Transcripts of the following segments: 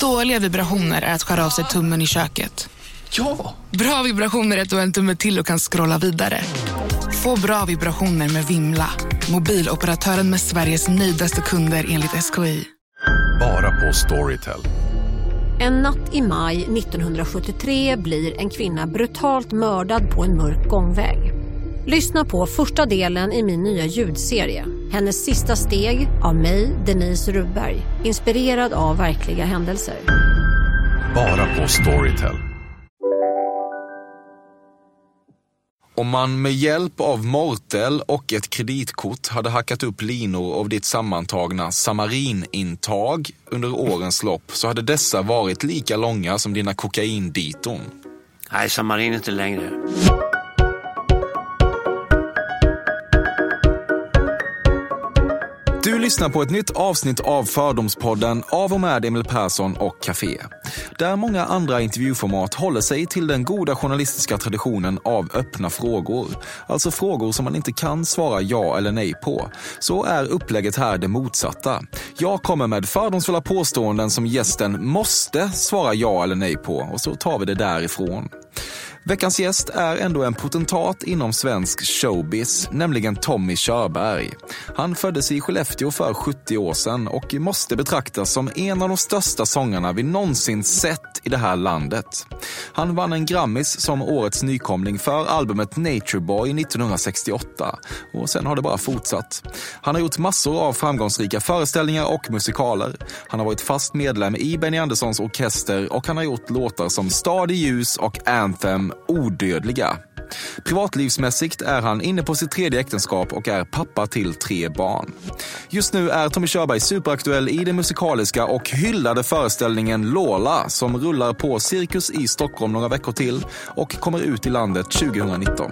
Dåliga vibrationer är att skära av sig tummen i köket. Ja! Bra vibrationer är att du har en tumme till och kan scrolla vidare. Få bra vibrationer med Vimla. Mobiloperatören med Sveriges nöjdaste kunder enligt SKI. Bara på Storytel. En natt i maj 1973 blir en kvinna brutalt mördad på en mörk gångväg. Lyssna på första delen i min nya ljudserie. Hennes sista steg av mig, Denise Rubberg. Inspirerad av verkliga händelser. Bara på Storytel. Om man med hjälp av mortel och ett kreditkort hade hackat upp linor av ditt sammantagna samarinintag under årens lopp så hade dessa varit lika långa som dina kokainditon. Nej, samarin inte längre. Du lyssnar på ett nytt avsnitt av Fördomspodden av och med Emil Persson och Café. Där många andra intervjuformat håller sig till den goda journalistiska traditionen av öppna frågor. Alltså frågor som man inte kan svara ja eller nej på. Så är upplägget här det motsatta. Jag kommer med fördomsfulla påståenden som gästen måste svara ja eller nej på och så tar vi det därifrån. Veckans gäst är ändå en potentat inom svensk showbiz, nämligen Tommy Körberg. Han föddes i Skellefteå för 70 år sedan och måste betraktas som en av de största sångarna vi någonsin sett i det här landet. Han vann en Grammis som årets nykomling för albumet Nature Boy 1968 och sen har det bara fortsatt. Han har gjort massor av framgångsrika föreställningar och musikaler. Han har varit fast medlem i Benny Anderssons orkester och han har gjort låtar som Stad i ljus och Anthem odödliga. Privatlivsmässigt är han inne på sitt tredje äktenskap och är pappa till tre barn. Just nu är Tommy Körberg superaktuell i den musikaliska och hyllade föreställningen Lola som rullar på Cirkus i Stockholm några veckor till och kommer ut i landet 2019.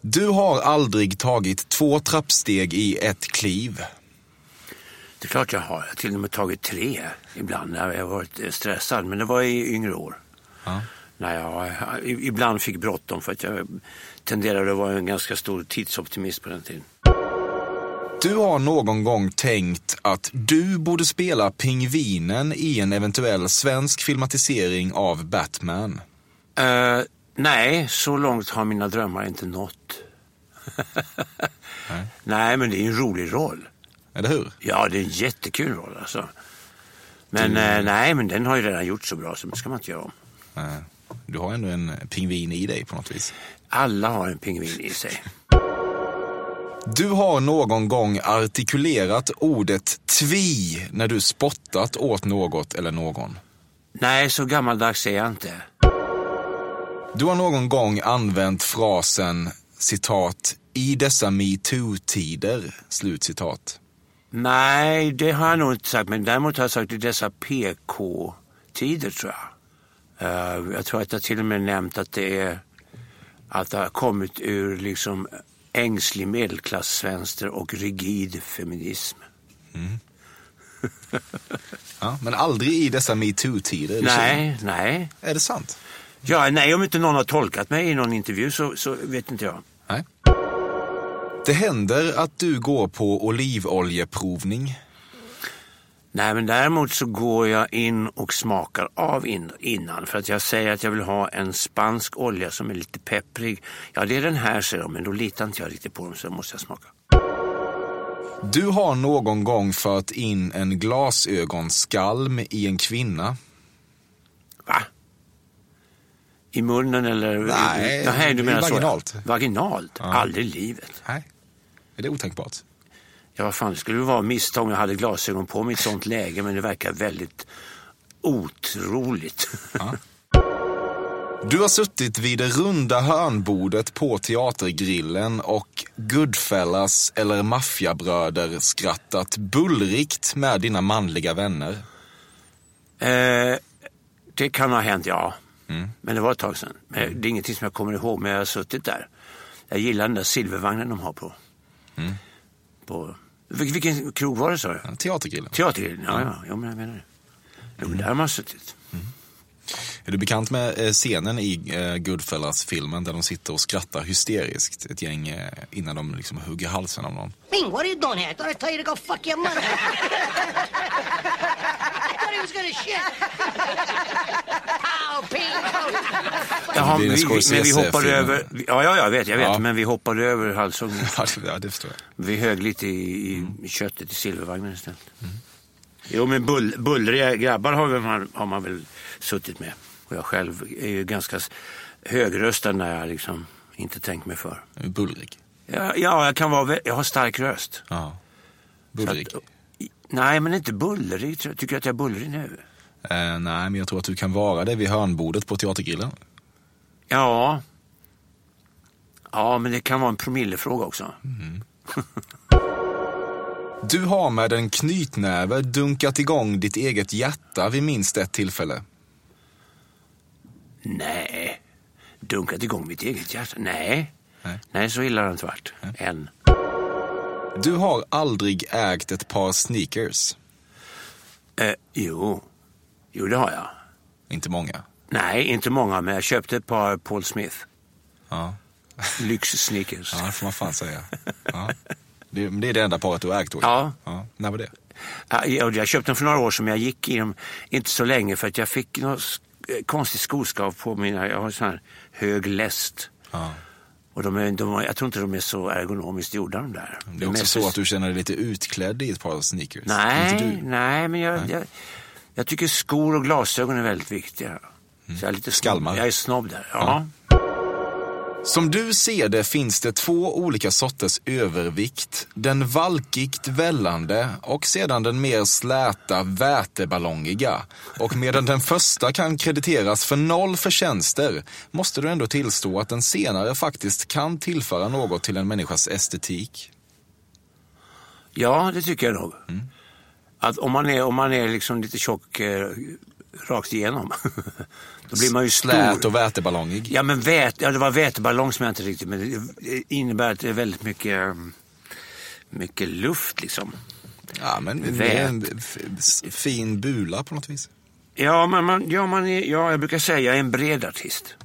Du har aldrig tagit två trappsteg i ett kliv. Det är klart jag har. Jag har till och med tagit tre ibland när jag har varit stressad. Men det var i yngre år. Ja. När jag ibland fick bråttom för att jag tenderade att vara en ganska stor tidsoptimist på den tiden. Du har någon gång tänkt att du borde spela pingvinen i en eventuell svensk filmatisering av Batman. Uh, nej, så långt har mina drömmar inte nått. Nej. nej, men det är en rolig roll. Eller hur? Ja, det är en jättekul roll alltså. Men eh, nej, men den har ju redan gjort så bra så det ska man inte göra om. Eh, Du har ändå en pingvin i dig på något vis. Alla har en pingvin i sig. Du har någon gång artikulerat ordet tvi när du spottat åt något eller någon. Nej, så gammaldags är jag inte. Du har någon gång använt frasen citat i dessa metoo-tider, slutcitat. Nej, det har jag nog inte sagt. Men däremot har jag sagt i dessa PK-tider tror jag. Eh, jag tror att jag till och med nämnt att det är att det har kommit ur liksom ängslig medelklassvänster och rigid feminism. Ja, men aldrig i dessa metoo-tider. Nej, nej. Är det sant? Ja, nej, om inte någon har tolkat mig i någon intervju så, så vet inte jag. Det händer att du går på olivoljeprovning. Nej, men däremot så går jag in och smakar av in, innan. För att jag säger att jag vill ha en spansk olja som är lite pepprig. Ja, det är den här, säger de, men då litar inte jag riktigt på dem så då måste jag smaka. Du har någon gång fört in en glasögonskalm i en kvinna. Va? I munnen eller? Nej, Nej du menar vaginalt. Så. Vaginalt? Aldrig i livet. Nej. Är det otänkbart? Ja, vad fan, det skulle vara misstag om jag hade glasögon på mig i ett sånt läge, men det verkar väldigt otroligt. Du har suttit vid det runda hörnbordet på Teatergrillen och Goodfellas eller maffiabröder skrattat bullrigt med dina manliga vänner. Eh, det kan ha hänt, ja. Men det var ett tag sedan. Men det är ingenting som jag kommer ihåg, men jag har suttit där. Jag gillar den där silvervagnen de har på. På Vil- vilken krog var det, sa du? Teatergrillen. Teatergrillen, ja, ja. ja men jag menar det. Jo, men där har man suttit. Är du bekant med eh, scenen i eh, Goodfellas-filmen där de sitter och skrattar hysteriskt ett gäng eh, innan de liksom hugger halsen av någon? Ming, what are you doing here? I thought I told you to go fuck your mother. I thought he was gonna shit. Jaha, vi, men vi hoppade över, ja, ja, jag vet, jag vet, Ja. men vi hoppade över halshuggningen. Ja, det, ja, det förstår jag. Vi högg lite i, i köttet i silvervagnen istället. Jo, men bull, bullriga grabbar har, man, har man väl suttit med. Och jag själv är ju ganska högröstad när jag liksom inte tänkt mig för. Bullrig. Ja, ja jag kan vara, jag har stark röst. Ja. Bullrig. att- nej, men inte bullrig. Tycker jag. Tycker du att jag är bullrig nu? Eh, nej, men jag tror att du kan vara det vid hörnbordet på Teatergrillen. Ja. Ja, men det kan vara en promillefråga också. Du har med en knytnäve dunkat igång ditt eget hjärta vid minst ett tillfälle. Nej. Dunkat igång mitt eget hjärta? Nej. Nej. Nej, så illa har det inte varit. Än. Du har aldrig ägt ett par sneakers. Eh, jo. Jo, det har jag. Inte många. Nej, inte många, men jag köpte ett par Paul Smith. Ja, Lyx-sneakers. ja det får man fan säga. Ja. Det, det är det enda paret du har ägt då? Ja. ja. När var det? Ja, jag jag köpte dem för några år sedan, men jag gick i dem inte så länge för att jag fick något eh, konstigt skoskav på mina, jag har sån här hög läst. Ja. Och de är, de, jag tror inte de är så ergonomiskt gjorda de där. Det är också så att du känner dig lite utklädd i ett par sneakers. Nej, nej, men jag, jag, jag tycker skor och glasögon är väldigt viktiga. Så jag är lite. Skalmar. Jag är snobb där. Ja. Som du ser det finns det två olika sorters övervikt. Den valkigt vällande och sedan den mer släta väteballongiga. Och medan den första kan krediteras för noll förtjänster måste du ändå tillstå att den senare faktiskt kan tillföra något till en människas estetik. ja, det tycker jag nog. Mm. Att om man är, om man är liksom lite tjock eh, rakt igenom, då blir man ju stor. Slät och väteballongig. Ja, men vät, ja, det var väteballong som jag inte riktigt, men det- innebär att det är väldigt mycket, mycket luft liksom. Ja, men det är en fin bula på något vis. Ja, men man, ja, man är, ja, jag brukar säga jag är en bred artist.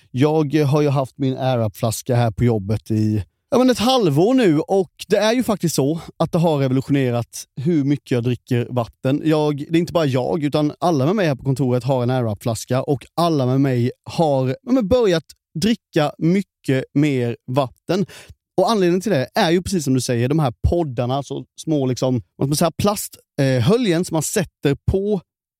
Jag har ju haft min AirUp-flaska här på jobbet i ja, men ett halvår nu och det är ju faktiskt så att det har revolutionerat hur mycket jag dricker vatten. Jag, det är inte bara jag, utan alla med mig här på kontoret har en AirUp-flaska och alla med mig har ja, men börjat dricka mycket mer vatten. Och Anledningen till det är ju precis som du säger, de här poddarna, så små liksom, vad ska man säga, plasthöljen som man sätter på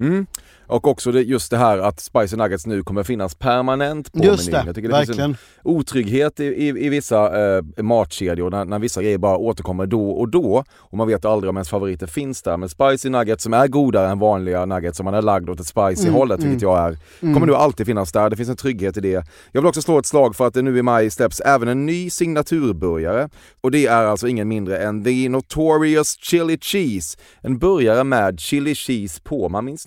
Mm. Och också det, just det här att Spicy Nuggets nu kommer finnas permanent på Just menyn. det, Jag tycker det finns verkligen. en otrygghet i, i, i vissa eh, matkedjor när, när vissa grejer bara återkommer då och då och man vet aldrig om ens favoriter finns där. Men Spicy Nuggets som är godare än vanliga nuggets som man är lagd åt ett spicy Mm, hållet, vilket jag är, kommer nu alltid finnas där. Det finns en trygghet i det. Jag vill också slå ett slag för att det nu i maj släpps även en ny signaturburgare och det är alltså ingen mindre än The Notorious Chili Cheese. En burgare med chili cheese på. Man minns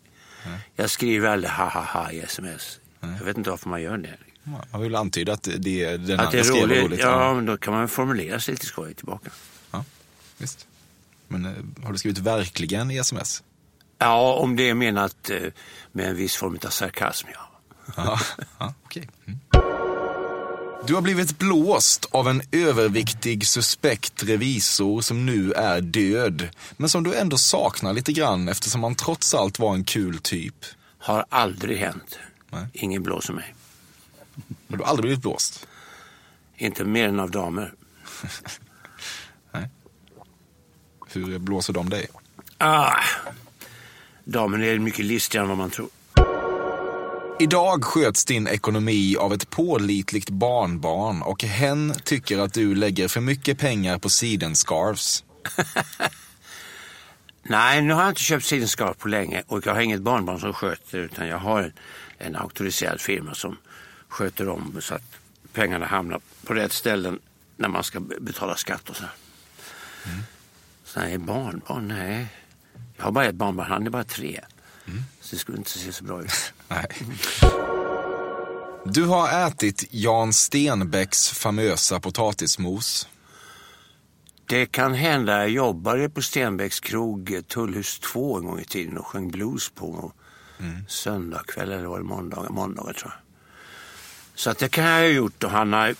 jag skriver aldrig ha ha ha i sms. Jag vet inte varför man gör det. Man vill antyda att det är den Att andra skrev roligt, ja men då kan man formulera sig lite skoj tillbaka. Visst. Men eh, har du skrivit verkligen i sms? Ja, om det är menat eh, med en viss form av sarkasm, ja. Ja, ja okej. Mm. Du har blivit blåst av en överviktig suspekt revisor som nu är död, men som du ändå saknar lite grann eftersom han trots allt var en kul typ. Har aldrig hänt. Nej. Ingen blåser mig. Men du har aldrig blivit blåst? Inte mer än av damer. Hur blåser de dig? Ah, damen är mycket listigare än vad man tror. Idag sköts din ekonomi av ett pålitligt barnbarn och hen tycker att du lägger för mycket pengar på sidenscarves. Nej, nu har jag inte köpt sidenscarf på länge och jag har inget barnbarn som sköter utan jag har en, en auktoriserad firma som sköter om så att pengarna hamnar på rätt ställen när man ska be- betala skatt och så. här. Så nej, barnbarn, nej. Jag har bara ett barnbarn, han är bara tre. Så det skulle inte se så bra ut. Nej. Du har ätit Jan Stenbecks famösa potatismos. Det kan hända. Jag jobbade på Stenbecks krog, eh, Tullhus 2 en gång i tiden och sjöng blues på söndagkväll eller var det måndagar? Måndagar tror jag. Så att det kan jag ha gjort och han har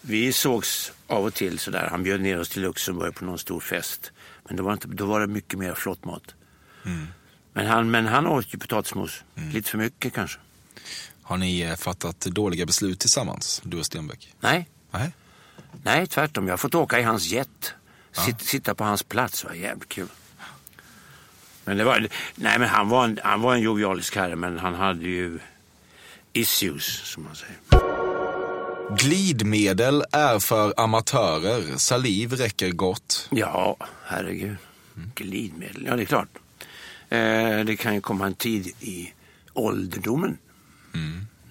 Vi sågs av och till sådär. Han bjöd ner oss till Luxemburg på någon stor fest. Men då var, inte, då var det mycket mer flottmat. Men, han, men han åt ju potatismos. Lite för mycket kanske. Har ni eh, fattat dåliga beslut tillsammans, du och Stenbeck? Nej, Nej. nej tvärtom. Jag har fått åka i hans jet. Sitt, Sitta på hans plats. Det var jävligt kul. Men det var, nej men han var en, han var en jovialisk herre men han hade ju issues som man säger. Glidmedel är för amatörer. Saliv räcker gott. Ja, herregud. Glidmedel, ja det är klart. Eh, det kan ju komma en tid i ålderdomen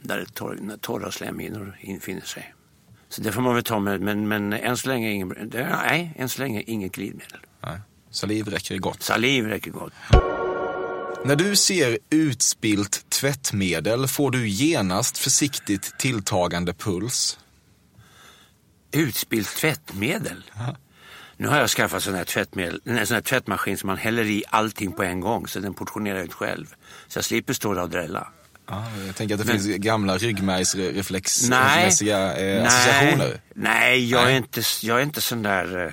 där det torr, när torra slemhinnor infinner sig. Så det får man väl ta med, men, men än så länge ingen, nej, än så länge inget glidmedel. Nej. Saliv räcker gott. Saliv räcker gott. När du ser utspilt tvättmedel får du genast försiktigt tilltagande puls. Utspilt tvättmedel. Nu har jag skaffat sån här, tvättmedel, en sån här tvättmaskin som man häller i allting på en gång så den portionerar ut själv. Så jag slipper stå där och drälla. Ja, jag tänker att det Men- finns gamla ryggmärgsreflexmässiga eh, associationer. nej jag, Nej. Är inte, jag är inte sån där uh,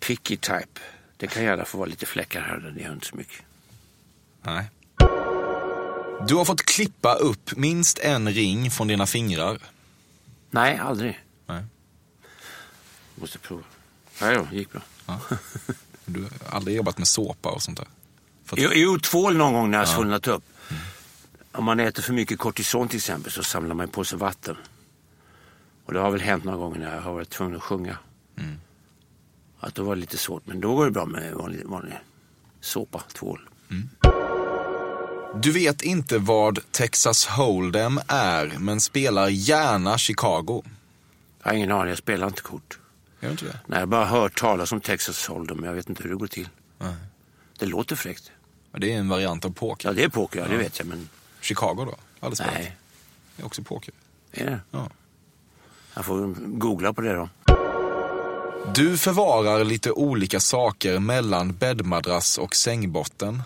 picky type. Det kan gärna få vara lite fläckar här och där, det gör inte så mycket. Nej. Du har fått klippa upp minst en ring från dina fingrar. Nej, aldrig. Nej. Måste prova. Ja, då, gick bra. Ja. Du har aldrig jobbat med såpa och sånt där? Att- Jo, jo tvål någon gång när jag har svullnat upp. Om man äter för mycket kortison till exempel så samlar man på sig vatten. Och det har väl hänt några gånger när jag har varit tvungen att sjunga. Att då var det lite svårt, men då går det bra med vanlig, vanlig såpa, tvål. Du vet inte vad Texas Hold'em är, men spelar gärna Chicago. Jag har ingen aning, jag spelar inte kort. Gör inte det? Nej, jag har bara hört talas om Texas Hold'em, men jag vet inte hur det går till. Nej. Det låter fräckt. Ja, Det är en variant av poker. Ja, det är poker, ja, det vet jag, men Chicago då? Spelat. nej. Det är också poker. Är det? Ja. Jag får googla på det då. Du förvarar lite olika saker mellan bäddmadrass och sängbotten.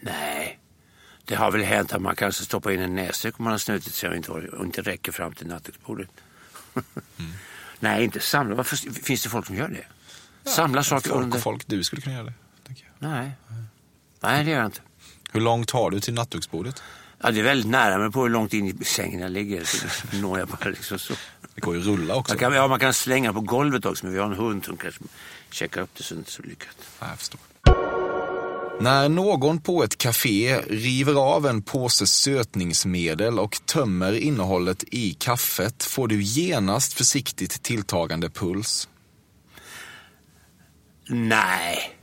Nej. Det har väl hänt att man kanske stoppar in en näsduk om man har snutit sig och inte, och inte räcker fram till nattduksbordet. Nej, inte samla. Varför finns det folk som gör det? Samla saker Folk under... folk, du skulle kunna göra det. Nej. Nej, det gör jag inte. Hur långt har du till nattduksbordet? Ja, det är väldigt nära mig på hur långt in i sängen jag ligger. Så når jag bara liksom så. Det går ju att rulla också. Man kan, ja, man kan slänga på golvet också, men vi har en hund som kanske checkar upp det så det är inte så lyckat. Ja, jag förstår. När någon på ett café river av en påse sötningsmedel och tömmer innehållet i kaffet får du genast försiktigt tilltagande puls. Nej.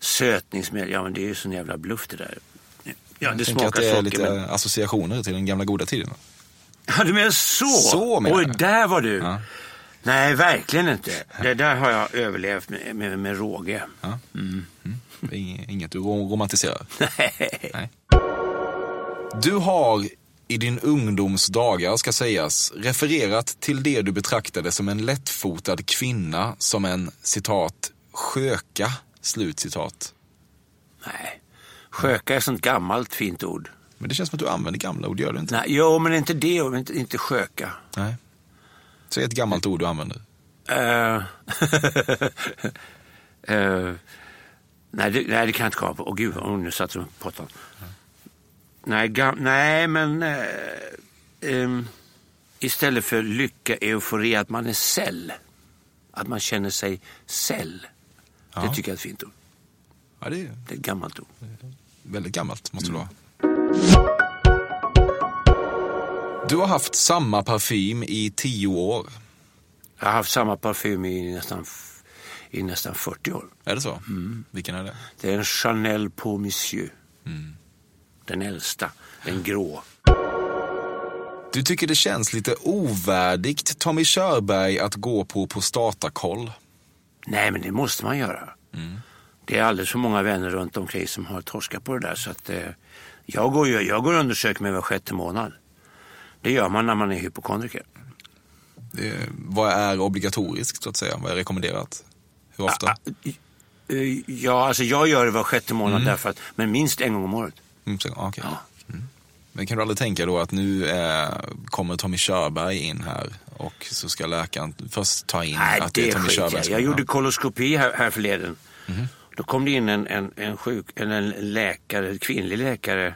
Sötningsmedel, ja men det är ju sån jävla bluff det där. Ja, det Jag smakar att det är socker lite men... associationer till den gamla goda tiden. Ja, du menar så? Så menar Oj, där var du. Ja. Nej, verkligen inte. Det där har jag överlevt med, med, med råge. Ja. Mm. Är Inget du rom- romantiserar. Nej. Nej. Du har i din ungdoms dagar, ska sägas, refererat till det du betraktade som en lättfotad kvinna som en, citat, sköka, slutcitat. Nej. Sköka är sånt gammalt fint ord. Men det känns som att du använder gamla ord, gör du inte? Nej, jo, men inte det, inte, inte sköka. Nej. Säg ett gammalt ord du använder. Eh, eh, nej, det, nej, det kan jag inte komma på. Åh gud, oh, nu satte de på pottan. Nej, gam, nej, men eh, ehm, istället för lycka, eufori, att man är säll. Att man känner sig säll. Ja. Det tycker jag är ett fint ord. Ja, det är Det är ett gammalt ord. väldigt gammalt, måste det vara. Du har haft samma parfym i tio år. Jag har haft samma parfym i nästan, i nästan 40 år. Är det så? Vilken är det? Det är en Chanel på Monsieur. Den äldsta, den grå. Du tycker det känns lite ovärdigt Tommy Körberg att gå på prostatakoll. Nej, men det måste man göra. Det är alldeles för många vänner runt omkring som har torskat på det där. Så att, eh, jag, går jag går och undersöker mig var sjätte månad. Det gör man när man är hypokondriker. Det, vad är obligatoriskt så att säga? Vad är rekommenderat? Hur ofta? Eh, Ja, alltså jag gör det var sjätte månad därför att, men minst en gång om året. Mm, så, ah, okej. Ja. Men kan du aldrig tänka då att nu eh, kommer Tommy Körberg in här och så ska läkaren först ta in Nej, att det är Tommy skiter Körberg jag Jag gjorde koloskopi här, här förleden. Då kom det in en, en, en, sjuk, en, en läkare, en kvinnlig läkare.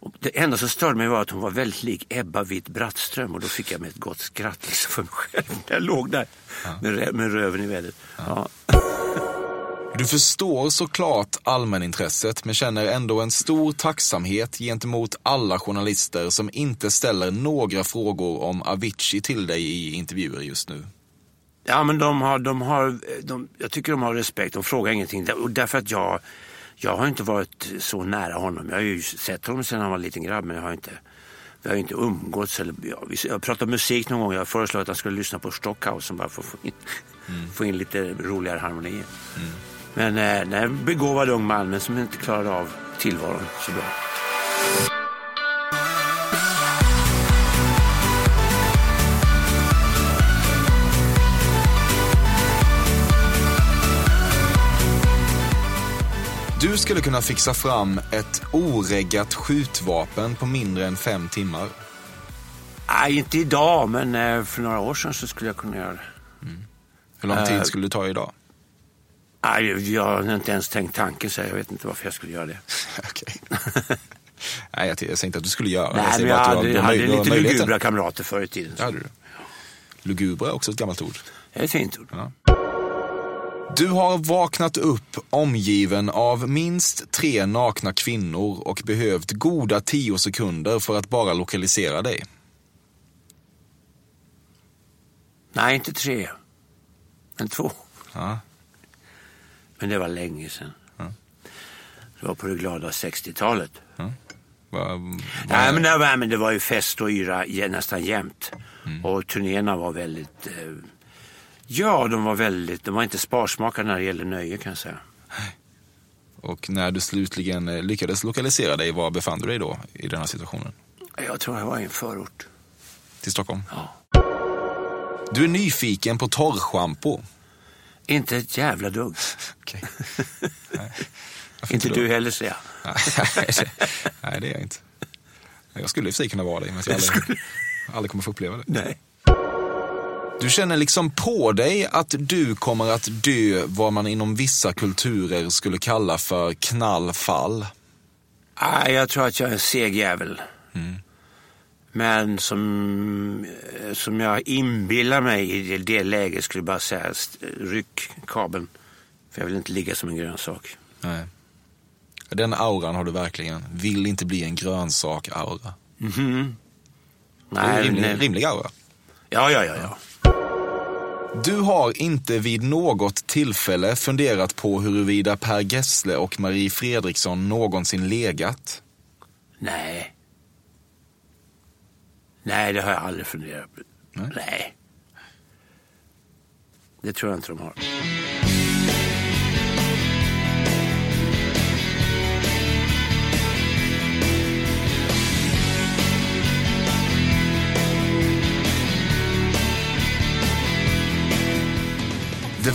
Och det enda som störde mig var att hon var väldigt lik Ebba Witt-Brattström och då fick jag mig ett gott skratt alltså, för mig själv när jag låg där med, rö- med röven i vädret. Ja. Du förstår såklart allmänintresset men känner ändå en stor tacksamhet gentemot alla journalister som inte ställer några frågor om Avicii till dig i intervjuer just nu. Ja, men de har, de har, de, jag tycker de har respekt. De frågar ingenting. Och därför att jag, jag har inte varit så nära honom. Jag har ju sett honom sedan han var en liten grabb, men jag har inte, vi har inte umgåtts. Eller, ja, vi- jag pratade musik någon gång. Jag föreslog att han skulle lyssna på Stockhausen bara för att få in, få in lite roligare harmonier. Men eh, en begåvad ung man, men som inte klarade av tillvaron så bra. Du skulle kunna fixa fram ett oreggat skjutvapen på mindre än fem timmar. Nej, inte idag, men eh, för några år sedan så skulle jag kunna göra det. Hur lång Eh, tid skulle det ta idag? Nej, jag har inte ens tänkt tanken, så jag vet inte varför jag skulle göra det. Okej. Nej, jag, jag säger inte att du skulle göra det. Nej, men jag hade, du hade lite lugubra kamrater förr i tiden. Det hade du. Lugubra är också ett gammalt ord. Det är ett fint ord. Du har vaknat upp omgiven av minst tre nakna kvinnor och behövt goda tio sekunder för att bara lokalisera dig. Nej, inte tre. Men två. Ja. Men det var länge sedan. Det var på det glada 60-talet. Va, va, Nej, men det, var, men det var ju fest och yra nästan jämt. Mm. Och turnéerna var väldigt... Eh, ja, de var väldigt... De var inte sparsmakade när det gällde nöje kan jag säga. Och när du slutligen eh, lyckades lokalisera dig, var befann du dig då i den här situationen? Jag tror jag var i en förort. Till Stockholm? Ja. Du är nyfiken på torrschampo. Inte ett jävla dugg. Okej. Inte du heller, säger jag. Nej, det är jag inte. Jag skulle i och för sig kunna vara det, men jag aldrig, aldrig kommer få uppleva det. Nej. Du känner liksom på dig att du kommer att dö vad man inom vissa kulturer skulle kalla för knallfall. Nej, jag tror att jag är en seg jävel. Men som, som jag inbillar mig i det, det läget skulle jag bara säga ryck kabeln. För jag vill inte ligga som en grönsak. Nej. Den auran har du verkligen. Vill inte bli en grönsak-aura. Det är en rimlig, nej. rimlig aura. Ja, ja, ja. ja. Du har inte vid något tillfälle funderat på huruvida Per Gessle och Marie Fredriksson någonsin legat. Nej. Nej, det har jag aldrig funderat på. Nej. Nej. Det tror jag inte de har.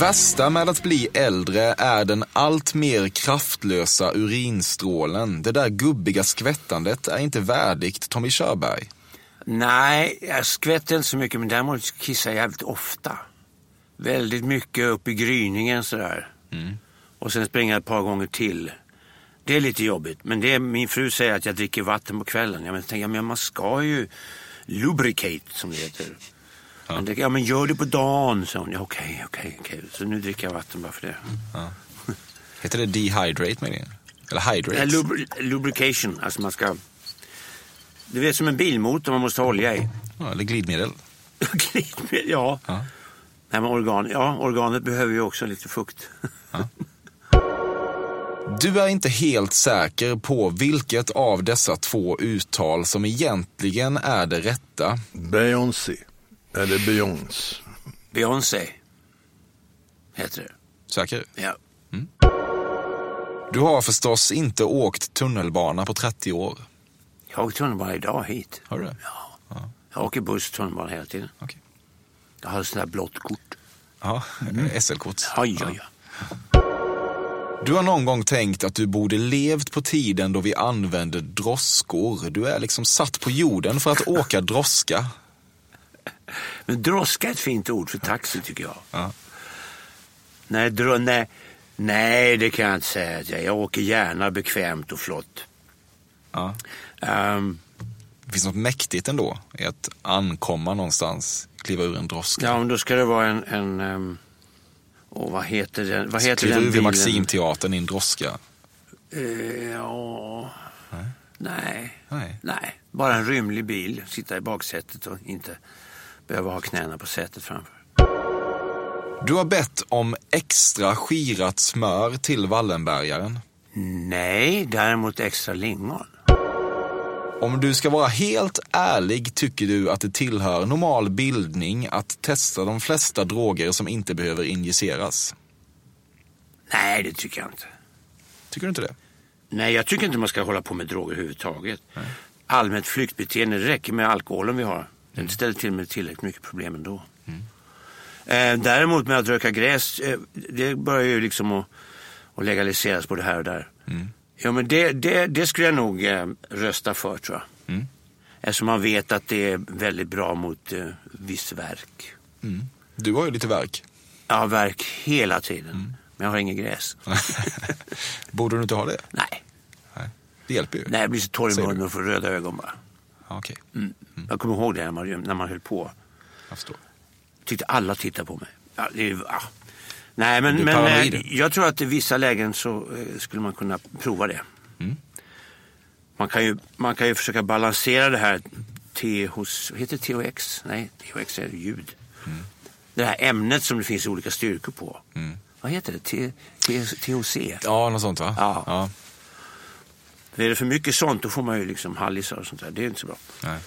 Värsta med att bli äldre är den allt mer kraftlösa urinstrålen. Det där gubbiga skvättandet är inte värdigt Tommy Körberg. Nej, jag skvätter inte så mycket men däremot kissar jag jävligt ofta. Väldigt mycket upp i gryningen sådär. Och sen springer jag ett par gånger till. Det är lite jobbigt. Men det är, min fru säger att jag dricker vatten på kvällen. Jag men, tänker, men man ska ju lubricate som det heter. Men det, ja men gör det på dagen, sa hon. Ja, Okej, okej, okej. Så nu dricker jag vatten bara för det. Heter det dehydrate möjligen? Eller hydrate? Ja, lubri- lubrication, alltså man ska... Du vet som en bilmotor man måste ha olja i. Ja, eller glidmedel. Glidmedel, ja. Ja. Nej, men organ, ja, organet behöver ju också lite fukt. Du är inte helt säker på vilket av dessa två uttal som egentligen är det rätta. Beyoncé. Eller Beyoncé. Beyoncé heter det. Säker? Ja. Du har förstås inte åkt tunnelbana på 30 år. Jag åker tunnelbana idag hit. Har du det? Jag åker buss och tunnelbana hela tiden. Okej. Jag har ett sånt där blått kort. Ja, SL-kort. Ja, ja, ja. Du har någon gång tänkt att du borde levt på tiden då vi använde droskor. Du är liksom satt på jorden för att åka droska. Men droska är ett fint ord för taxi tycker jag. Ja. Nej, dro, nej, nej, det kan jag inte säga. Jag, jag åker gärna bekvämt och flott. Ja. Ehm, Det finns något mäktigt ändå i att ankomma någonstans, kliva ur en droska. ja, men då ska det vara en... en um, och vad heter den, vad heter kliva den ur vid? Maximteatern i en droska. Eh, ja, nej. Nej. nej. Bara en rymlig bil, sitta i baksätet och inte behöva ha knäna på sätet framför. Du har bett om extra skirat smör till Wallenbergaren. Nej, däremot extra lingon. Om du ska vara helt ärlig tycker du att det tillhör normal bildning att testa de flesta droger som inte behöver injiceras. Nej, det tycker jag inte. Tycker du inte det? Nej, jag tycker inte man ska hålla på med droger överhuvudtaget. Allmänt flyktbeteende, det räcker med alkoholen vi har. Den ställer till med tillräckligt mycket problem ändå. Eh, däremot med att röka gräs, eh, det börjar ju liksom att, att legaliseras både här och där. Ja, men det, det, det skulle jag nog eh, rösta för tror jag. Mm. Eftersom man vet att det är väldigt bra mot eh, viss värk. Du har ju lite verk. Jag har värk hela tiden, men jag har ingen gräs. Borde du inte ha det? Nej, Det hjälper ju. Nej jag blir så torr i munnen och får röda ögon bara. Ja, Okej, Jag kommer ihåg det när man, när man höll på. jag förstår. tyckte alla tittade på mig. Ja, det, ja. Nej, men, men eh, jag tror att i vissa lägen så eh, skulle man kunna prova det. Mm. Man, kan ju, man kan ju försöka balansera det här T hos, heter det THX? Nej, THX är ljud. Mm. Det här ämnet som det finns olika styrkor på. Vad heter det? T, T, THC? Ja, något sånt va? Ja. ja. Är det för mycket sånt då får man ju liksom hallisar och sånt där. Det är inte så bra. Nej.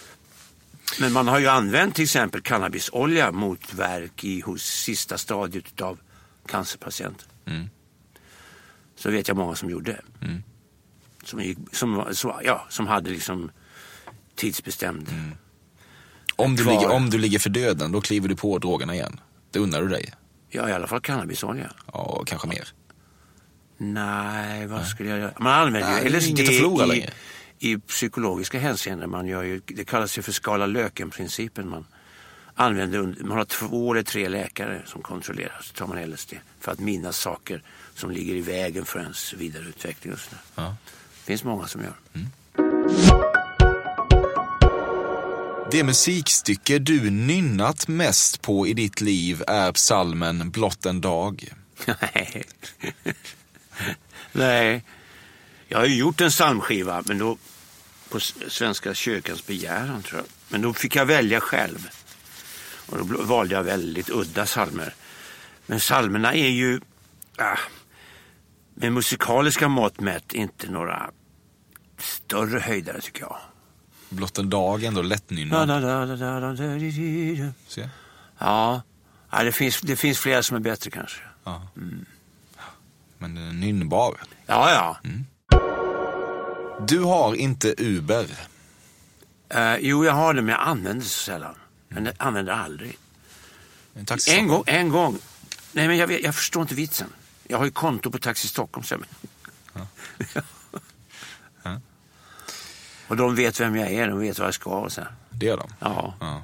Men man har ju använt till exempel cannabisolja mot värk i, hos sista stadiet av cancerpatienter. Mm. Så vet jag många som gjorde. Som, gick, som, var- så, ja, som hade liksom tidsbestämd. Om, du ligger, om du ligger för döden, då kliver du på drogerna igen. Det unnar du dig. Ja, i alla fall cannabisolja. Ja, och kanske mer. Nej, vad skulle jag göra? Man använder Nej, ju LSD i, längre. I psykologiska hänseenden. Man gör ju, det kallas ju för skala löken-principen. Man, använder, man har två eller tre läkare som kontrollerar. Så tar man LSD för att minnas saker som ligger i vägen för ens vidareutveckling. Och sådär. Ja. Det finns många som gör. Det musikstycke du nynnat mest på i ditt liv är psalmen Blott en dag. Nej. Nej. Jag har ju gjort en psalmskiva, men då på Svenska kyrkans begäran tror jag. Men då fick jag välja själv. Och då valde jag väldigt udda psalmer. Men psalmerna är ju ah, med musikaliska mått mätt inte några större höjdare tycker jag. Blott en dag ändå lättnynnad. Se. Ja, ja det, finns, det finns flera som är bättre kanske. Ja. Men den är nynnbar. Ja, ja. Du har inte Uber. Eh, jo, jag har det, men jag använder det så sällan. Jag använder det aldrig. En. En gång, en gång. Nej, men jag, jag förstår inte vitsen. Jag har ju konto på Taxi Stockholm. Så. Ja. Och de vet vem jag är, de vet vad jag ska. Och så. Det gör de. Ja, Ja.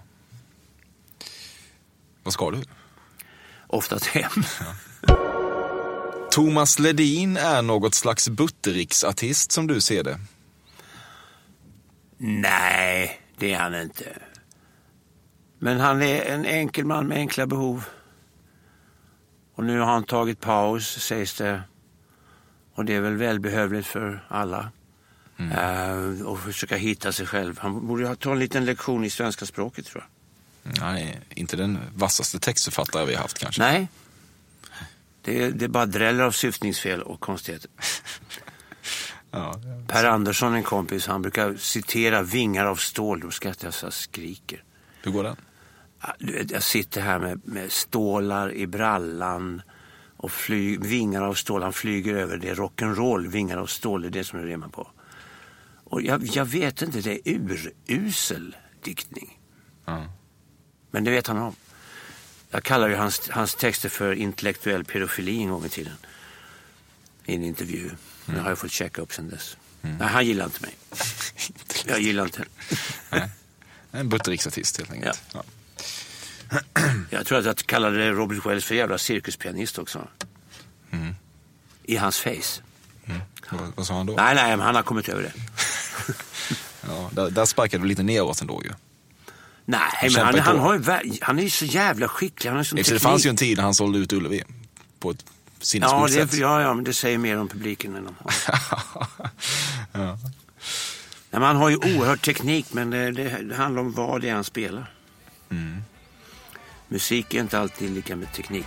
Vad ska du? oftast hem. Thomas Ledin är något slags buttericksartist som du ser det. Nej, det är han inte. Men han är en enkel man med enkla behov. Och nu har han tagit paus, sägs det. Och det är väl välbehövligt för alla. Eh, och försöka hitta sig själv. Han borde ha ta en liten lektion i svenska språket tror jag. Är inte den vassaste textförfattare vi har haft kanske. Nej. Det det bara dräller av syftningsfel och konstigheter. Ja. Per Andersson, en kompis, han brukar citera vingar av stål. Då skrattar jag så jag skriker. Hur går den? Jag sitter här med, med stålar i brallan och fly, vingar av stål. Han flyger över. Det är rock'n'roll, vingar av stål. Det är det som det rimmar på. Och jag, jag vet inte, det är urusel diktning. Ja. Men det vet han om. Jag kallar ju hans, hans texter för intellektuell pedofili en gång i tiden. i en intervju. Det har jag fått checka upp sen dess. Nej, han gillar inte mig. Jag gillar inte En butteriksartist helt enkelt. Ja. Jag tror att jag kallade Robert Wells för jävla cirkuspianist också. I hans face. Vad, vad sa han då? Nej, nej, han har kommit över det. Ja, där, där sparkade du lite neråt ändå ju. Nej, men han, han, har ju, han är ju så jävla skicklig. Han har sån Det teknik. fanns ju en tid när han sålde ut Ullevi på ett ja, sinnessjukt det, sätt. ja, ja, men det säger mer om publiken än om ja. Nej, han har ju oerhörd teknik, men det, det, det handlar om vad det är han spelar. Mm. Musik är inte alltid lika med teknik.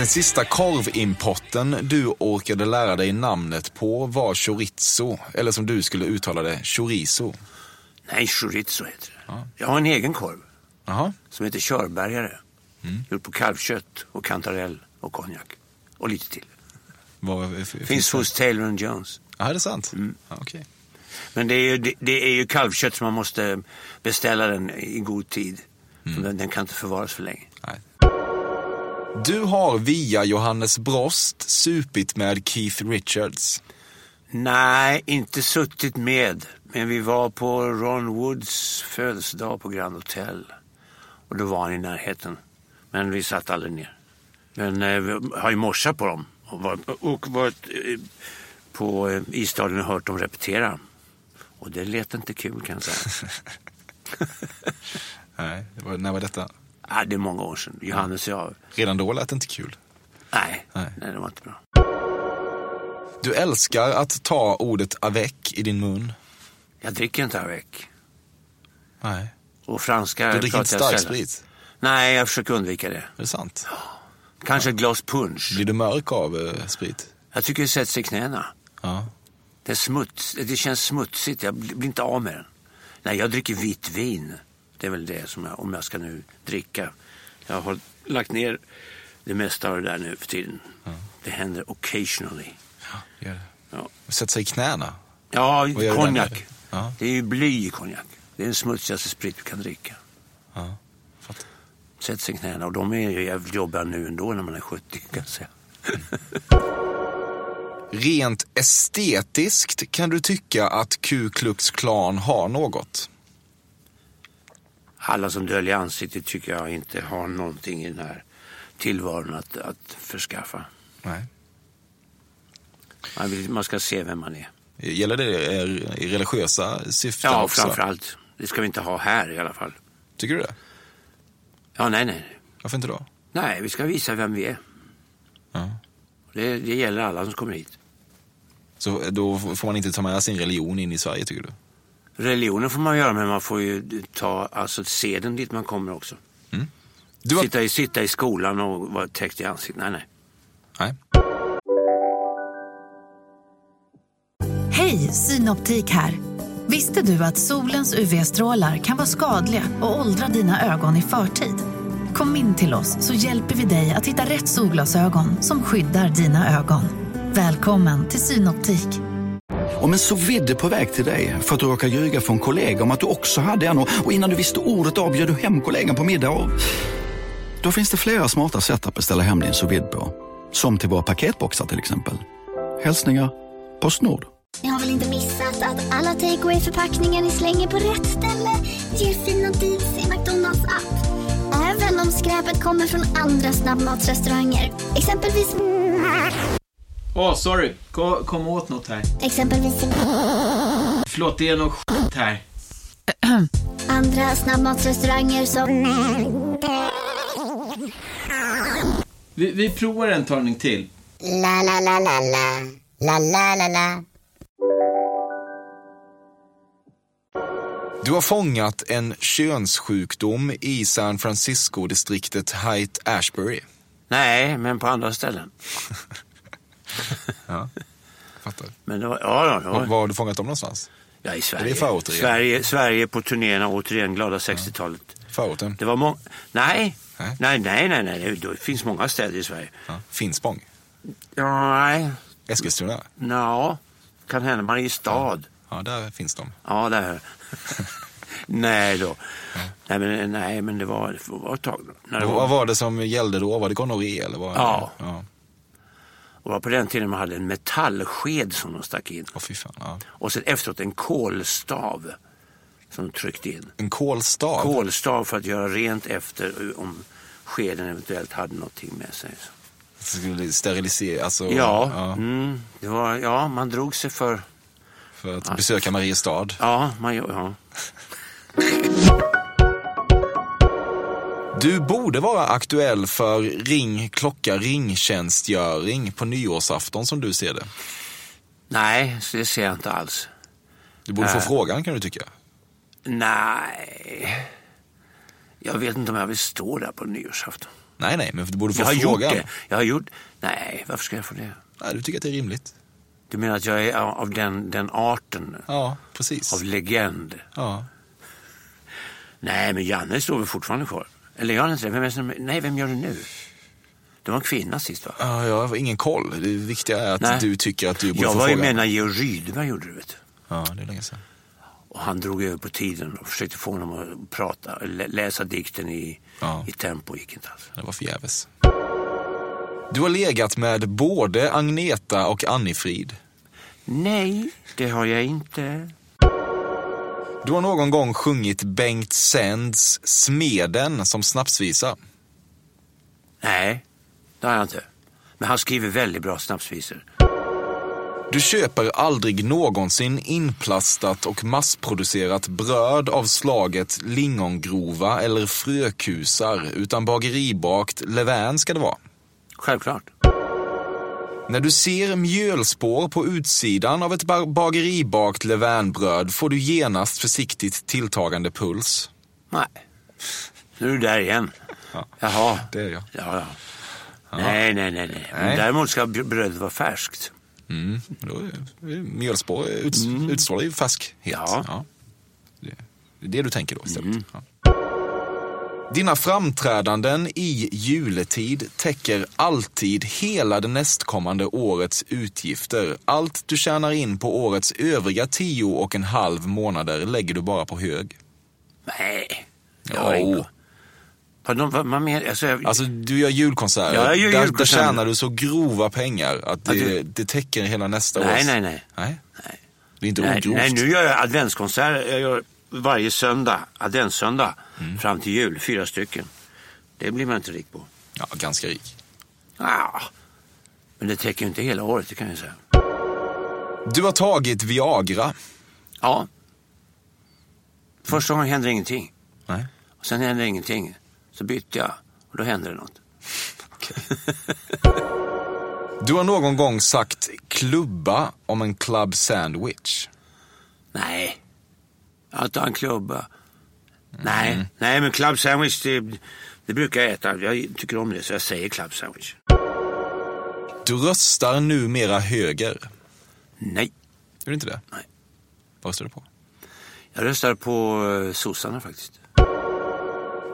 Den sista korvimporten du orkade lära dig namnet på var chorizo, eller som du skulle uttala det, chorizo. Nej, chorizo heter det. Jag har en egen korv Jaha. som heter körbergare. Mm. Gjord på kalvkött och kantarell och konjak. Och lite till. Vad, f- Finns hos Taylor Jones. Ja, är det sant? Mm. Ja, okej. Men det är, ju, det, det är ju kalvkött så man måste beställa den i god tid. Mm. Den, den kan inte förvaras för länge. Du har via Johannes Brost supit med Keith Richards. Nej, inte suttit med. Men vi var på Ron Woods födelsedag på Grand Hotel. Och då var han i närheten. Men vi satt aldrig ner. Men eh, vi har ju morsat på dem. Och varit, och varit eh, på eh, isstadion och hört dem repetera. Och det lät inte kul kan jag säga. Nej, det var, när var detta? Ja, det är många år sedan. Johannes och jag. Redan då lät det inte kul. Nej, Nej. nej, det var inte bra. Du älskar att ta ordet avec i din mun. Jag dricker inte avec. Nej. Och franska Du dricker inte starksprit? Nej, jag försöker undvika det. Är det sant? Kanske ett glas punch. Blir du mörk av eh, sprit? Jag tycker det sätter sig i knäna. Ja. Det, är smuts, det känns smutsigt. Jag blir blir inte av med den. Nej, jag dricker vitt vin. Det är väl det som jag, om jag ska nu dricka. Jag har lagt ner det mesta av det där nu för tiden. Det händer occasionally. Gör det. Ja, Sätter sig i knäna? ja konjak. Ja. Det är ju bly i konjak. Det är den smutsigaste sprit du kan dricka. Ja, fattar. Sig i knäna och de är ju jävligt jobbiga nu ändå när man är 70 kan jag säga. Rent estetiskt kan du tycka att Ku Klux Klan har något? Alla som döljer ansiktet tycker jag inte har någonting i den här tillvaron att, att förskaffa. Nej. Man, vill, man ska se vem man är. Gäller det er- i religiösa syften Ja, också? framför allt. Det ska vi inte ha här i alla fall. Tycker du det? Ja, nej, nej. Varför inte då? Nej, vi ska visa vem vi är. Ja. Det, det gäller alla som kommer hit. Så då får man inte ta med sin religion in i Sverige tycker du? Religionen får man göra, men man får ju ta alltså, seden dit man kommer också. Du har... Sitta, i, sitta i skolan och vara täckt i ansiktet. Nej, nej. Nej. Hej, Synoptik här. Visste du att solens UV-strålar kan vara skadliga och åldra dina ögon i förtid? Kom in till oss så hjälper vi dig att hitta rätt solglasögon som skyddar dina ögon. Välkommen till Synoptik. Om en så vidde på väg till dig för att du råkar ljuga från kollega om att du också hade en och innan du visste ordet av du hem kollegan på middag och... Då finns det flera smarta sätt att beställa hem din sous på. Som till våra paketboxar till exempel. Hälsningar Postnord. Ni har väl inte missat att alla takeaway förpackningar ni slänger på rätt ställe ger fina deals i McDonalds app. Även om skräpet kommer från andra snabbmatsrestauranger. Exempelvis... Åh, sorry. Kom, kom åt något här. Exempelvis... Förlåt, det är något skit här. Andra snabbmatsrestauranger som... Vi, vi provar en talning till. La, la, la, la, la. La, la, la, la. Du har fångat en könssjukdom i San Francisco-distriktet Height Ashbury. Nej, men på andra ställen. Ja, fattar. Men det var, ja, ja, ja. Var, var har du fångat dem någonstans? Ja, i Är Sverige. det förorter igen? Sverige, Sverige på turnéerna, återigen, glada 60-talet. Förorten? Det var många... Nej. Nej, nej, nej, nej. Det- Det finns många städer i Sverige. Ja. Finspång? Ja, nej. Eskilstuna? Ja, kan hända Mariestad. Ja, där finns de. Ja, där. nej då. Nej men, nej, men det var, det var ett tag. Det Vad var, var det som gällde då? Var det gonorré eller? Vad? Ja. ja. Det var på den tiden man hade en metallsked som de stack in. Fy fan. Ja. Och sen efteråt en kolstav som de tryckte in. En kolstav? Kolstav för att göra rent efter om skeden eventuellt hade någonting med sig. Skulle sterilisera, alltså? Ja, ja. Mm, det var, ja man drog sig för... För att besöka Mariestad? Ja, man, gör- ja. Du borde vara aktuell för ring, klocka, ringtjänstgöring på nyårsafton som du ser det. Nej, det ser jag inte alls. Du borde få Äh. frågan kan du tycka. Nej, jag vet inte om jag vill stå där på nyårsafton. Nej, nej, men du borde få jag har frågan. gjort det. Jag har gjort... Nej, varför ska jag få det? Nej, du tycker att det är rimligt? Du menar att jag är av den, den arten? Ja, precis. Av legend? Ja. Nej, men Janne står väl fortfarande kvar? Eller gör han inte det? Vem är som, nej, vem gör det nu? Det var en kvinna sist va? Ja, jag har ingen koll. Det viktiga är att Nej. du tycker att du borde Jag få var ju med när Georg Rydberg gjorde det. Vet. Ja, det är länge sedan. Och han drog över på tiden och försökte få honom att prata, lä- läsa dikten i, Ja. i tempo. gick inte alls. Det var förgäves. Du har legat med både Agneta och Annifrid. Nej, det har jag inte. Du har någon gång sjungit Bengt Sends Smeden som snapsvisa. Nej, det har jag inte. Men han skriver väldigt bra snapsvisor. Du köper aldrig någonsin inplastat och massproducerat bröd av slaget lingongrova eller frökusar, utan bageribakt levain ska det vara. Självklart. När du ser mjölspår på utsidan av ett ba- bageribakt levainbröd får du genast försiktigt tilltagande puls. Nej. Nu är du där igen. Jaha. Det är jag. Ja, ja. Nej, nej, nej, nej. Nej. däremot ska br- brödet vara färskt. Mm, mjölspår uts, utstrålar ju färskhet. Ja. Det, det är det du tänker då istället. Ja. Dina framträdanden i juletid täcker alltid hela det nästkommande årets utgifter. Allt du tjänar in på årets övriga tio och en halv månader lägger du bara på hög. Nej. Jo. Pardon, vad, vad menar alltså, jag? Alltså du gör julkonserter. Ja, jag gör där, där julkonserter. tjänar du så grova pengar att Att det, du- det täcker hela nästa Nej, års... nej, nej. nej. Det är inte nej, ogrovt. nej, nu gör jag adventskonserter. Jag gör varje söndag, adventssöndag, Mm. fram till jul. Fyra stycken. Det blir man inte rik på. Ja, ganska rik. Ah, men det täcker ju inte hela året, det kan jag säga. Du har tagit Viagra. Ja. Första gången hände ingenting. Nej. Och sen hände ingenting. Så bytte jag och då hände det något. Du har någon gång sagt klubba om en club sandwich. Nej. Att ha en klubba. Nej, nej men club sandwich det, det brukar jag äta. Jag tycker om det så jag säger club sandwich. Du röstar numera höger. Nej. Gör du inte det? Nej. Vad röstar du på? Jag röstar på uh, sossarna faktiskt.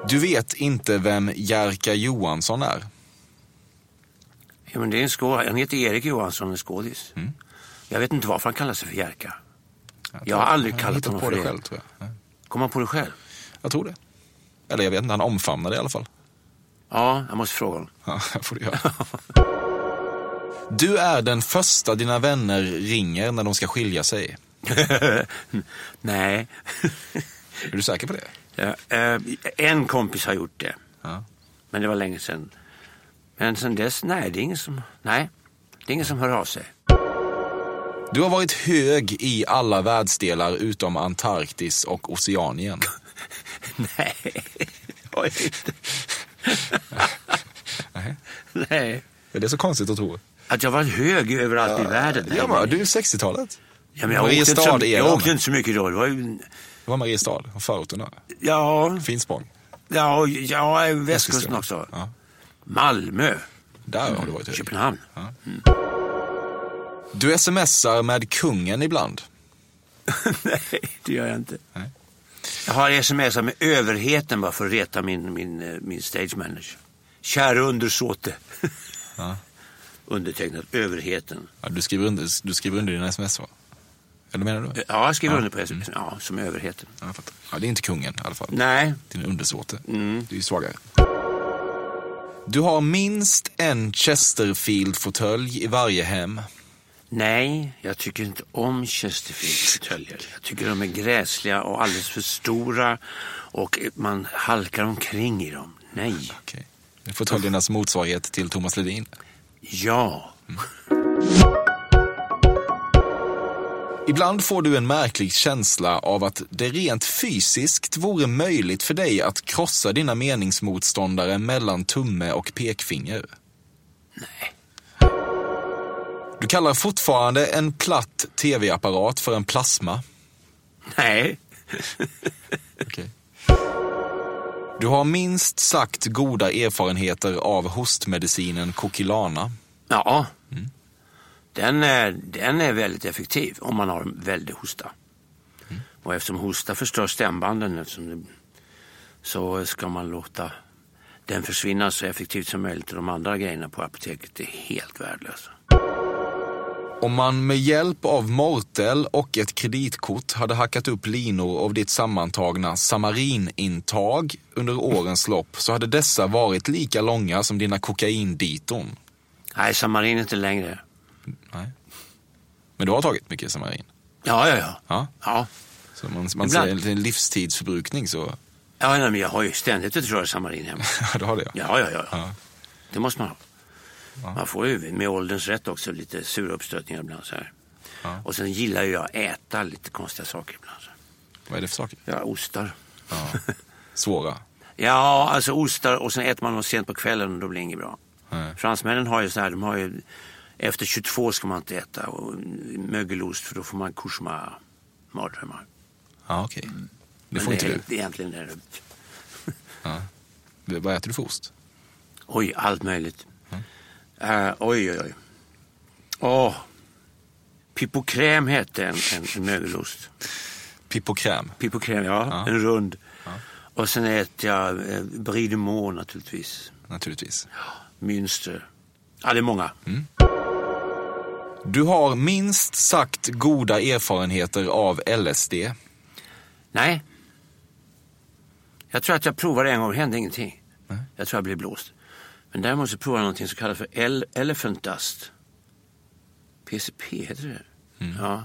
Du vet inte vem Jerka Johansson är. Ja, men det är en skådis. Han heter Erik Johansson, en skådis. Jag vet inte varför han kallar sig för Jerka. Jag, har aldrig kallat honom på för det själv tror jag. Kom han på det själv? Jag tror det. Eller jag vet inte, han omfamnar det i alla fall. Ja, jag måste fråga honom. Ja, det får du göra. Du är den första dina vänner ringer när de ska skilja sig. Nej. Är du säker på det? Ja, eh, en kompis har gjort det. Ja. Men det var länge sedan. Men sen dess, nej, det är ingen som, nej, det är ingen som hör av sig. Du har varit hög i alla världsdelar utom Antarktis och Oceanien. nej, jag har inte. Nej. nej. Är det så konstigt att tro? Att jag var hög överallt i världen. Nej, Ja, men du är 60-talet. Ja, men jag, åkte inte Mariestad så, är jag åkte inte så mycket då. Det var ju, Det var Mariestad och förorterna. ja, Finspång. ja, ja, västkusten också. Ja. Malmö, Där har du varit hög. Köpenhamn. Du smsar med kungen ibland. nej, det gör jag inte. Jag har smsat med överheten bara för att reta min, min, eh, min stage manager. Kära undersåte. Ja. Undertecknat överheten. Ja, du, skriver under, du skriver under dina sms va? Eller menar du? Ja, jag skriver Ja. under på sms. Ja, som överheten. Ja, ja, det är inte kungen i alla fall. Nej. Din undersåte. Mm. Du är ju svagare. Du har minst en Chesterfield-fåtölj i varje hem. Nej, jag tycker inte om Chesterfield-fåtöljer. Jag tycker de är gräsliga och alldeles för stora och man halkar omkring i dem. Nej. Okej. Fåtöljernas motsvarighet till Thomas Ledin. Ja. Ibland får du en märklig känsla av att det rent fysiskt vore möjligt för dig att krossa dina meningsmotståndare mellan tumme och pekfinger. Nej. Du kallar fortfarande en platt tv-apparat för en plasma. Nej. Okej. Du har minst sagt goda erfarenheter av hostmedicinen Kokilana. Ja. Den, är, den är väldigt effektiv om man har en väldig hosta. Och eftersom hosta förstör stämbanden det, så ska man låta den försvinna så effektivt som möjligt. Och de andra grejerna på apoteket är helt värdelösa. Om man med hjälp av mortel och ett kreditkort hade hackat upp linor av ditt sammantagna samarinintag under årens lopp så hade dessa varit lika långa som dina kokainditon. Nej, samarin är inte längre. Nej. Men du har tagit mycket samarin? Ja, ja, ja. Ja. Ja, Så man, man Ibland. ser en livstidsförbrukning så... ja nej, men jag har ju ständigt ett rör samarin hemma. Ja, du har det ja. Ja, ja, ja. Ja. Det måste man ha. Man får ju med ålderns rätt också lite sura uppstötningar ibland. Så här. Ja. Och sen gillar ju jag att äta lite konstiga saker ibland. Så. Vad är det för saker? Ja, ostar. Ja. Svåra? Ja, alltså ostar och sen äter man dem sent på kvällen och då blir det inget bra. Nej. Fransmännen har ju så här, de har ju efter 22 ska man inte äta och mögelost för då får man cauchemar, mardrömmar. Ja, okej. Det Men får inte är, du. det är Egentligen är det, Ja. Vad äter du för ost? oj, allt möjligt. Eh, oj, oj, oj. Åh, Pippokräm hette en, en, en mögelost. Pippokräm? Ja. Ja. En rund. Och sen äter jag eh, Brie de Meaux naturligtvis. Naturligtvis. Münster. Ja, det är många. Du har minst sagt goda erfarenheter av LSD. Nej. Jag tror att jag provade en gång det hände ingenting. Jag tror jag blev blåst. Men däremot så provade jag någonting som kallas för El- Elephant Dust. PCP heter det. Ja,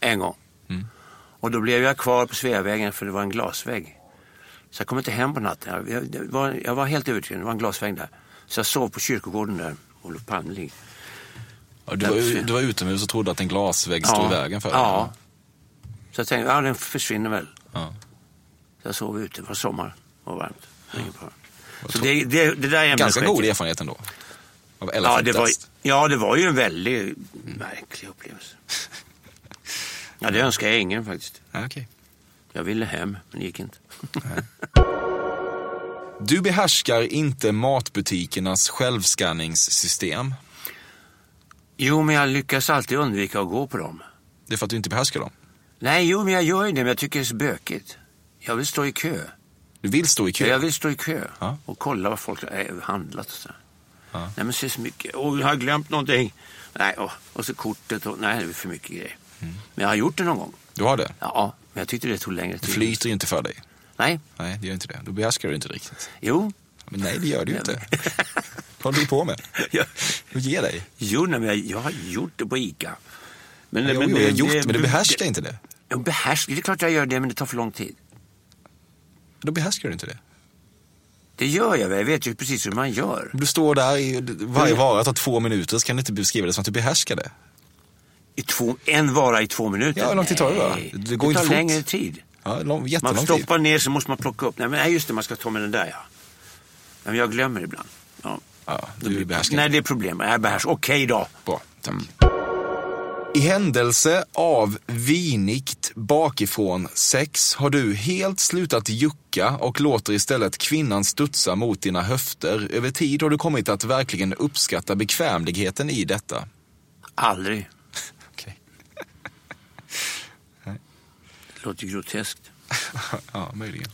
en gång. Och då blev jag kvar på Sveavägen för det var en glasvägg. Så jag kom inte hem på natten. Jag, var, jag var helt övertygad, det var en glasvägg där. Så jag sov på kyrkogården där, Olof Palme ligger. Ja, du, var, du var utomhus och trodde att en glasvägg stod i vägen för dig. Ja. Så jag tänkte, ja den försvinner väl. Ja. Så jag sov ute, det var sommar och varmt. Fara. Så det, det, det där Ganska god erfarenhet ändå. Av Ja det, var, ja, det var ju en väldigt märklig upplevelse. Ja, det önskar jag ingen faktiskt. Ja, okej. Jag ville hem, men det gick inte. Du behärskar inte matbutikernas självskanningssystem. Jo, men jag lyckas alltid undvika att gå på dem. Det är för att du inte behärskar dem. Nej, jo, men jag gör ju det, men jag tycker det är så bökigt. Jag vill stå i kö. Du vill stå i kö? Jag vill stå i kö Ja. och kolla vad folk har handlat och så. Ja. Nej, men se så mycket. Åh, jag har glömt någonting. Nej, åh, och så kortet och nej, det är för mycket grejer. Mm. Men jag har gjort det någon gång. Du har det? Ja, men jag tyckte det tog längre Det tid. flyter ju inte för dig. Nej, Nej, det gör inte det. Då behärskar du inte riktigt. jo. Men nej, det gör du inte. Vad håller du på med? Ja. Ge dig. Jo, nej, men jag, jag har gjort det på ICA. Men, Jo, jo, jag har gjort, men du behärskar inte det. Jag behärskar, det är klart jag gör det, men det tar för lång tid. Då behärskar du inte det. Det gör jag, jag vet ju precis hur man gör. Du står där i varje vara tar två minuter så kan du inte beskriva det som att du behärskar det. I två, en vara i två minuter? Ja, hur lång tid tar det då? Det går det tar inte fort. längre tid. Ja, lång, Man jättelång tid. stoppar ner så måste man plocka upp. Nej, men nej, just det, man ska ta med den där ja. Men jag glömmer ibland. Ja. Ja, du behärskar Nej, det är problem. Jag behärskar. Okej då. Bra, tack. I händelse av vinigt bakifrån sex har du helt slutat jucka och låter istället kvinnan studsa mot dina höfter. Över tid har du kommit att verkligen uppskatta bekvämligheten i detta. Aldrig. Okej. Det låter groteskt. ja, möjligen.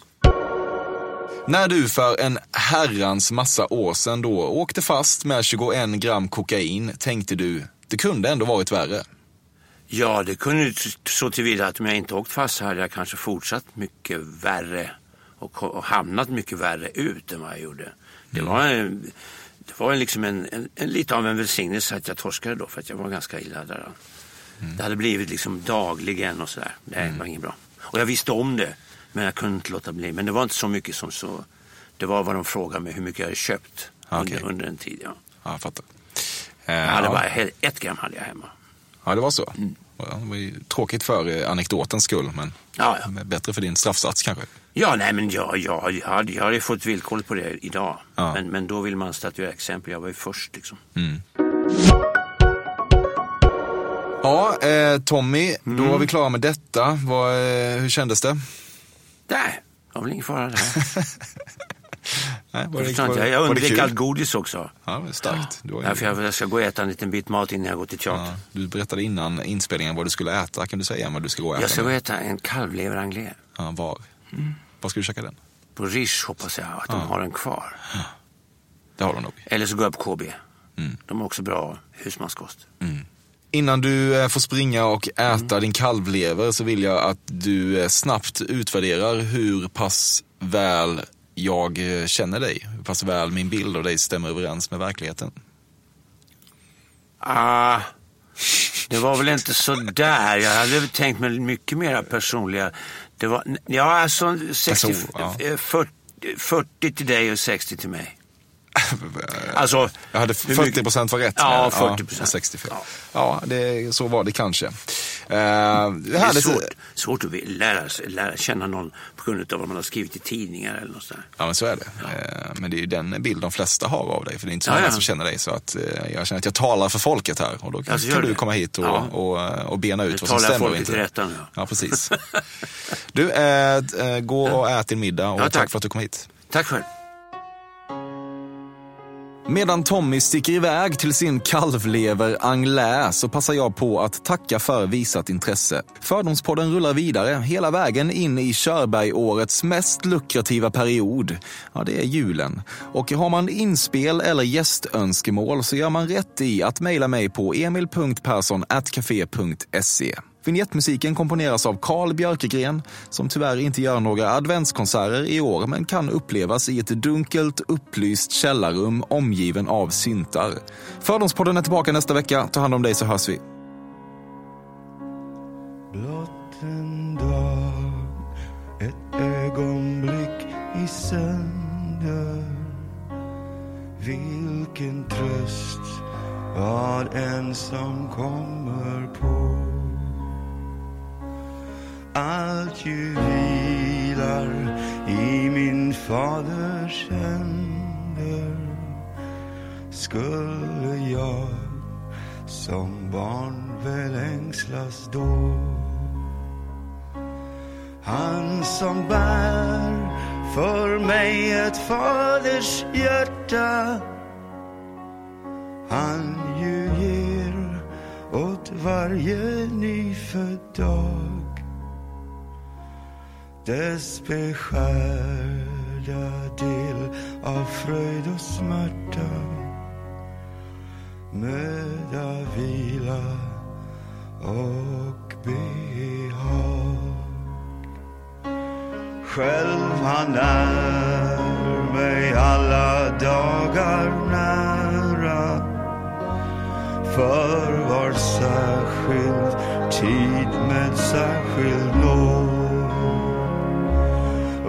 När du för en herrans massa år sedan då åkte fast med 21 gram kokain tänkte du, det kunde ändå varit värre. Ja, det kunde ju så tillvida att om jag inte åkt fast så hade jag kanske fortsatt mycket värre och, och hamnat mycket värre ut än vad jag gjorde. Det var, en, det var liksom en, en, en, lite av en välsignelse att jag torskade då för att jag var ganska illa däran. Det hade blivit liksom dagligen och sådär. Det var inget bra. Och jag visste om det, men jag kunde inte låta bli. Men det var inte så mycket som så. Det var vad de frågade mig hur mycket jag hade köpt under, under en tid. Ja. Ja, jag fattar. Jag hade ja. bara ett gram hade jag hemma. Ja, det var så. Ja, Det var ju tråkigt för eh, anekdotens skull, men Ja, bättre för din straffsats kanske. Ja, nej men jag, jag, jag, hade, jag hade fått villkoret på det idag. Ja. Men, men då vill man statuera exempel. Jag var ju först liksom. Mm. Ja, eh, Tommy, då Mm. var vi klara med detta. Vad, eh, hur kändes det? Nej, det var väl ingen fara där. Nej, var Jag, det- var- undvek allt godis också. Ja, starkt. Du, ju- Därför jag, jag ska gå och äta en liten bit mat innan jag går till teatern. ja, du berättade innan inspelningen vad du skulle äta. Kan du säga vad du ska gå och äta? Jag ska gå och äta en kalvlever anglais. Ja, var? Var ska du käka den? På Riche hoppas jag att de Ja. har den kvar. Det har de nog. Eller så går jag på KB. Mm. De har också bra husmanskost. Innan du eh, får springa och äta din kalvlever så vill jag att du eh, snabbt utvärderar hur pass väl jag eh, känner dig. Pass väl min bild av dig stämmer överens med verkligheten. Ah, det var väl inte så där. Jag hade tänkt mig mycket mer personliga. Det var, ja, alltså 60, Person, ja. eh, 40, 40 till dig och 60 till mig. Alltså, Jag hade hur 40 mycket- procent var rätt. Ja, men- 40 procent. och 60 fel. Ja, det, så var det kanske. Eh, det är svårt, svårt att lära, lära känna någon på grund av vad man har skrivit i tidningar eller något sånt. Ja, men så är det. Eh, Men det är ju den bild de flesta har av dig. För det är inte så Ja, många ja. som känner dig. Så att eh, jag känner att jag talar för folket här. Och då kan, Alltså, kan du det? komma hit och, Ja. och, eh, och bena ut Nu vad som talar jag stämmer och folket inte. till rätta nu. Ja, precis. Du, eh, eh, gå och ät din middag och Ja, tack. tack. för att du kom hit. Tack själv. Medan Tommy sticker iväg till sin kalvlever anglais så passar jag på att tacka för visat intresse. Fördomspodden rullar vidare hela vägen in i Körbergårets mest lukrativa period. Ja, det är julen. Och har man inspel eller gästönskemål så gör man rätt i att mejla mig på emil.perssonatcafe.se. Vignettmusiken komponeras av Carl Björkegren som tyvärr inte gör några adventskonserter i år men kan upplevas i ett dunkelt upplyst källarrum omgiven av syntar. Fördomspodden är tillbaka nästa vecka. Ta hand om dig så hörs vi. Blott en dag, ett ögonblick i sönder Vilken tröst vad en som kommer Allt ju vilar i min faders händer. Skulle jag som barn väl ängslas då? Han som bär för mig ett faders hjärta Han ju ger åt varje nyfödd dag dess beskärda del av fröjd och smärta möda, vila och behag. Själv han är mig alla dagar nära för var särskild tid med särskild nåd.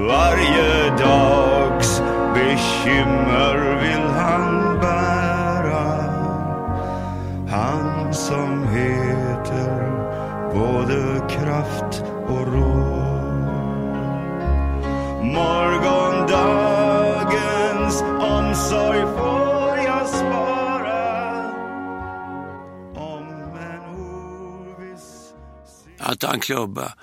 Varje dags bekymmer vill han bära. Han som heter både kraft och ro. Morgondagens omsorg får jag spara. Att han klubba.